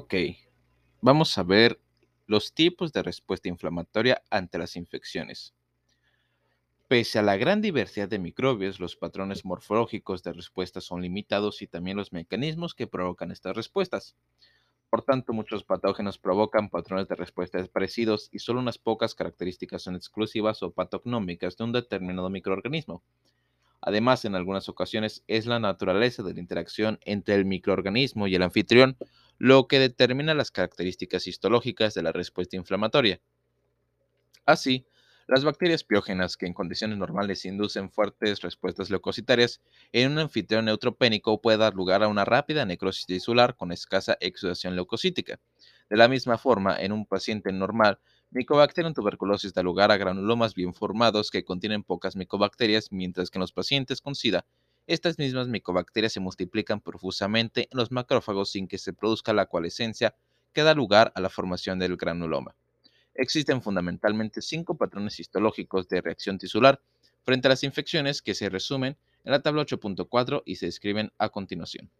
Ok, vamos a ver los tipos de respuesta inflamatoria ante las infecciones. Pese a la gran diversidad de microbios, los patrones morfológicos de respuesta son limitados y también los mecanismos que provocan estas respuestas. Por tanto, muchos patógenos provocan patrones de respuesta parecidos y solo unas pocas características son exclusivas o patognómicas de un determinado microorganismo. Además, en algunas ocasiones es la naturaleza de la interacción entre el microorganismo y el anfitrión lo que determina las características histológicas de la respuesta inflamatoria. Así, las bacterias piógenas que en condiciones normales inducen fuertes respuestas leucocitarias en un anfitrión neutropénico puede dar lugar a una rápida necrosis tisular con escasa exudación leucocítica. De la misma forma, en un paciente normal, Mycobacterium tuberculosis da lugar a granulomas bien formados que contienen pocas micobacterias, mientras que en los pacientes con SIDA, estas mismas micobacterias se multiplican profusamente en los macrófagos sin que se produzca la coalescencia que da lugar a la formación del granuloma. Existen fundamentalmente cinco patrones histológicos de reacción tisular frente a las infecciones que se resumen en la tabla 8.4 y se describen a continuación.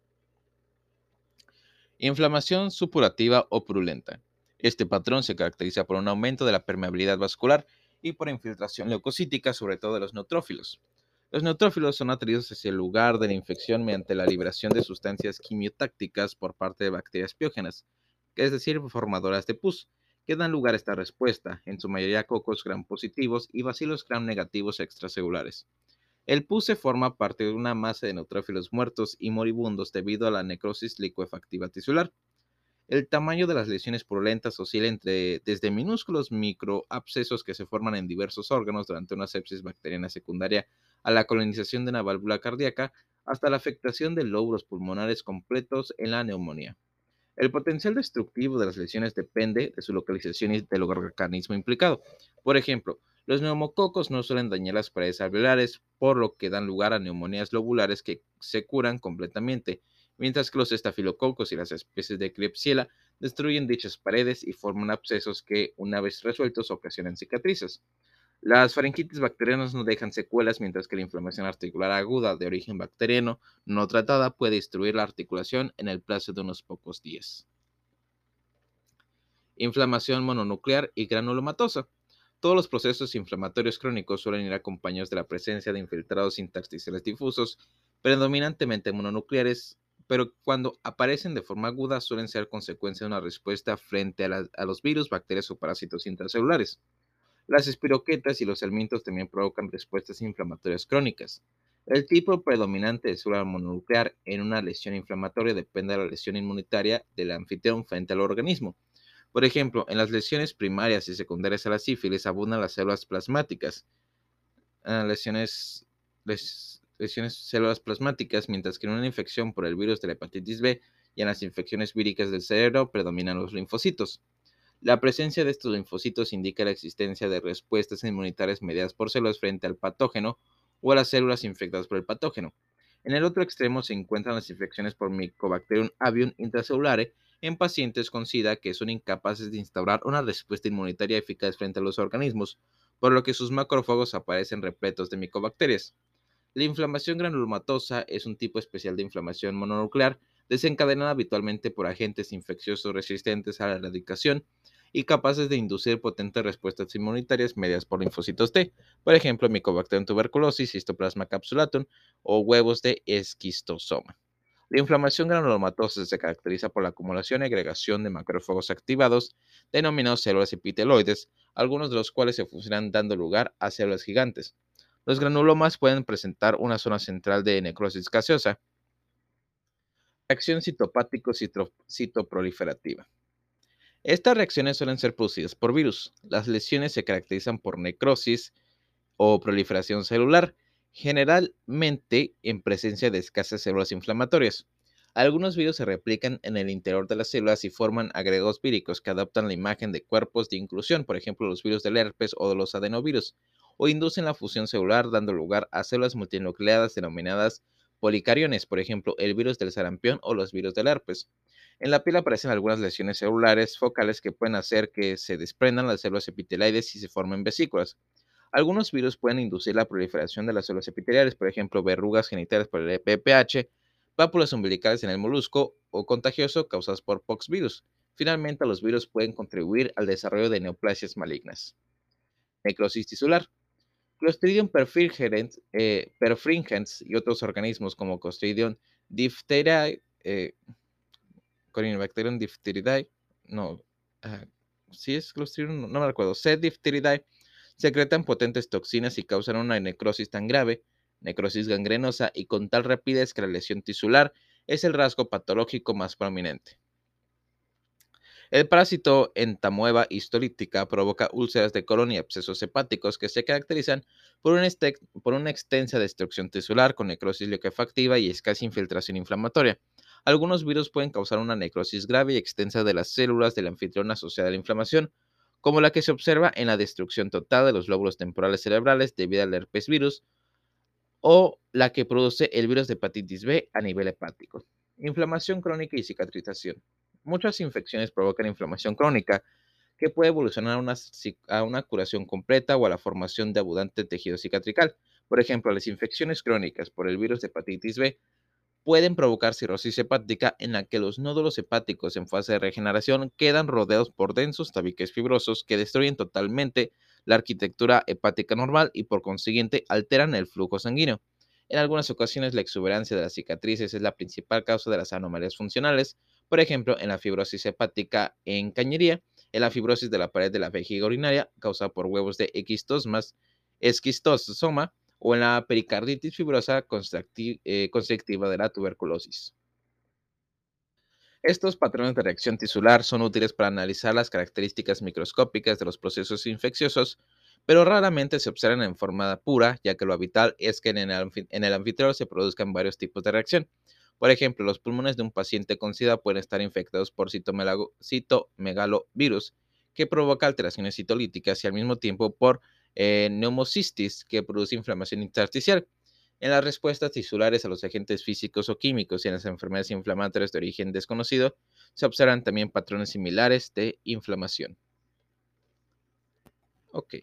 Inflamación supurativa o purulenta. Este patrón se caracteriza por un aumento de la permeabilidad vascular y por infiltración leucocítica, sobre todo de los neutrófilos. Los neutrófilos son atraídos hacia el lugar de la infección mediante la liberación de sustancias quimiotácticas por parte de bacterias piógenas, es decir, formadoras de pus, que dan lugar a esta respuesta, en su mayoría cocos gram positivos y bacilos gram negativos extracelulares. El pus se forma parte de una masa de neutrófilos muertos y moribundos debido a la necrosis licuefactiva tisular. El tamaño de las lesiones purulentas oscila entre desde minúsculos microabscesos que se forman en diversos órganos durante una sepsis bacteriana secundaria a la colonización de una válvula cardíaca hasta la afectación de lóbulos pulmonares completos en la neumonía. El potencial destructivo de las lesiones depende de su localización y del organismo implicado. Por ejemplo, los neumococos no suelen dañar las paredes alveolares, por lo que dan lugar a neumonías lobulares que se curan completamente, mientras que los estafilococos y las especies de Klebsiella destruyen dichas paredes y forman abscesos que, una vez resueltos, ocasionan cicatrices. Las faringitis bacterianas no dejan secuelas, mientras que la inflamación articular aguda de origen bacteriano no tratada puede destruir la articulación en el plazo de unos pocos días. Inflamación mononuclear y granulomatosa. Todos los procesos inflamatorios crónicos suelen ir acompañados de la presencia de infiltrados intersticiales difusos, predominantemente mononucleares, pero cuando aparecen de forma aguda suelen ser consecuencia de una respuesta frente a, los virus, bacterias o parásitos intracelulares. Las espiroquetas y los helmintos también provocan respuestas inflamatorias crónicas. El tipo predominante de célula mononuclear en una lesión inflamatoria depende de la lesión inmunitaria del anfitrión frente al organismo. Por ejemplo, en las lesiones primarias y secundarias a la sífilis abundan las células plasmáticas. Ah, lesiones lesiones células plasmáticas, mientras que en una infección por el virus de la hepatitis B y en las infecciones víricas del cerebro predominan los linfocitos. La presencia de estos linfocitos indica la existencia de respuestas inmunitarias mediadas por células frente al patógeno o a las células infectadas por el patógeno. En el otro extremo se encuentran las infecciones por Mycobacterium avium intracelulare en pacientes con SIDA que son incapaces de instaurar una respuesta inmunitaria eficaz frente a los organismos, por lo que sus macrófagos aparecen repletos de micobacterias. La inflamación granulomatosa es un tipo especial de inflamación mononuclear desencadenada habitualmente por agentes infecciosos resistentes a la erradicación y capaces de inducir potentes respuestas inmunitarias medias por linfocitos T, por ejemplo, Mycobacterium tuberculosis, Histoplasma capsulatum o huevos de esquistosoma. La inflamación granulomatosa se caracteriza por la acumulación y agregación de macrófagos activados, denominados células epiteloides, algunos de los cuales se fusionan dando lugar a células gigantes. Los granulomas pueden presentar una zona central de necrosis gaseosa. Reacción citopático-citoproliferativa. Estas reacciones suelen ser producidas por virus. Las lesiones se caracterizan por necrosis o proliferación celular, generalmente en presencia de escasas células inflamatorias. Algunos virus se replican en el interior de las células y forman agregados víricos que adaptan la imagen de cuerpos de inclusión, por ejemplo los virus del herpes o de los adenovirus o inducen la fusión celular dando lugar a células multinucleadas denominadas policariones, por ejemplo, el virus del sarampión o los virus del herpes. En la piel aparecen algunas lesiones celulares focales que pueden hacer que se desprendan las células epiteliales y se formen vesículas. Algunos virus pueden inducir la proliferación de las células epiteliales, por ejemplo, verrugas genitales por el EPPH, pápulas umbilicales en el molusco o contagioso causadas por poxvirus. Finalmente, los virus pueden contribuir al desarrollo de neoplasias malignas. Necrosis tisular. Clostridium perfringens, eh, y otros organismos como Clostridium diphtheriae, eh, Corynebacterium diphtheridae, no, uh, sí es Clostridium, no, me recuerdo, C. diphtheridae, secretan potentes toxinas y causan una necrosis tan grave, necrosis gangrenosa y con tal rapidez que la lesión tisular es el rasgo patológico más prominente. El parásito entamueva histolítica provoca úlceras de colon y abscesos hepáticos que se caracterizan por una, extensa destrucción tisular con necrosis liquefactiva y escasa infiltración inflamatoria. Algunos virus pueden causar una necrosis grave y extensa de las células del anfitrión asociada a la inflamación, como la que se observa en la destrucción total de los lóbulos temporales cerebrales debido al herpes virus o la que produce el virus de hepatitis B a nivel hepático. Inflamación crónica y cicatrización. Muchas infecciones provocan inflamación crónica, que puede evolucionar a una, curación completa o a la formación de abundante tejido cicatrical. Por ejemplo, las infecciones crónicas por el virus de hepatitis B pueden provocar cirrosis hepática en la que los nódulos hepáticos en fase de regeneración quedan rodeados por densos tabiques fibrosos que destruyen totalmente la arquitectura hepática normal y por consiguiente alteran el flujo sanguíneo. En algunas ocasiones la exuberancia de las cicatrices es la principal causa de las anomalías funcionales, por ejemplo, en la fibrosis hepática en cañería, en la fibrosis de la pared de la vejiga urinaria causada por huevos de esquistosoma o en la pericarditis fibrosa eh, constrictiva de la tuberculosis. Estos patrones de reacción tisular son útiles para analizar las características microscópicas de los procesos infecciosos, pero raramente se observan en forma pura, ya que lo habitual es que en el, anfitrión se produzcan varios tipos de reacción. Por ejemplo, los pulmones de un paciente con SIDA pueden estar infectados por citomegalovirus, que provoca alteraciones citolíticas, y al mismo tiempo por eh, neumocistis, que produce inflamación intersticial. En las respuestas tisulares a los agentes físicos o químicos y en las enfermedades inflamatorias de origen desconocido, se observan también patrones similares de inflamación. Ok.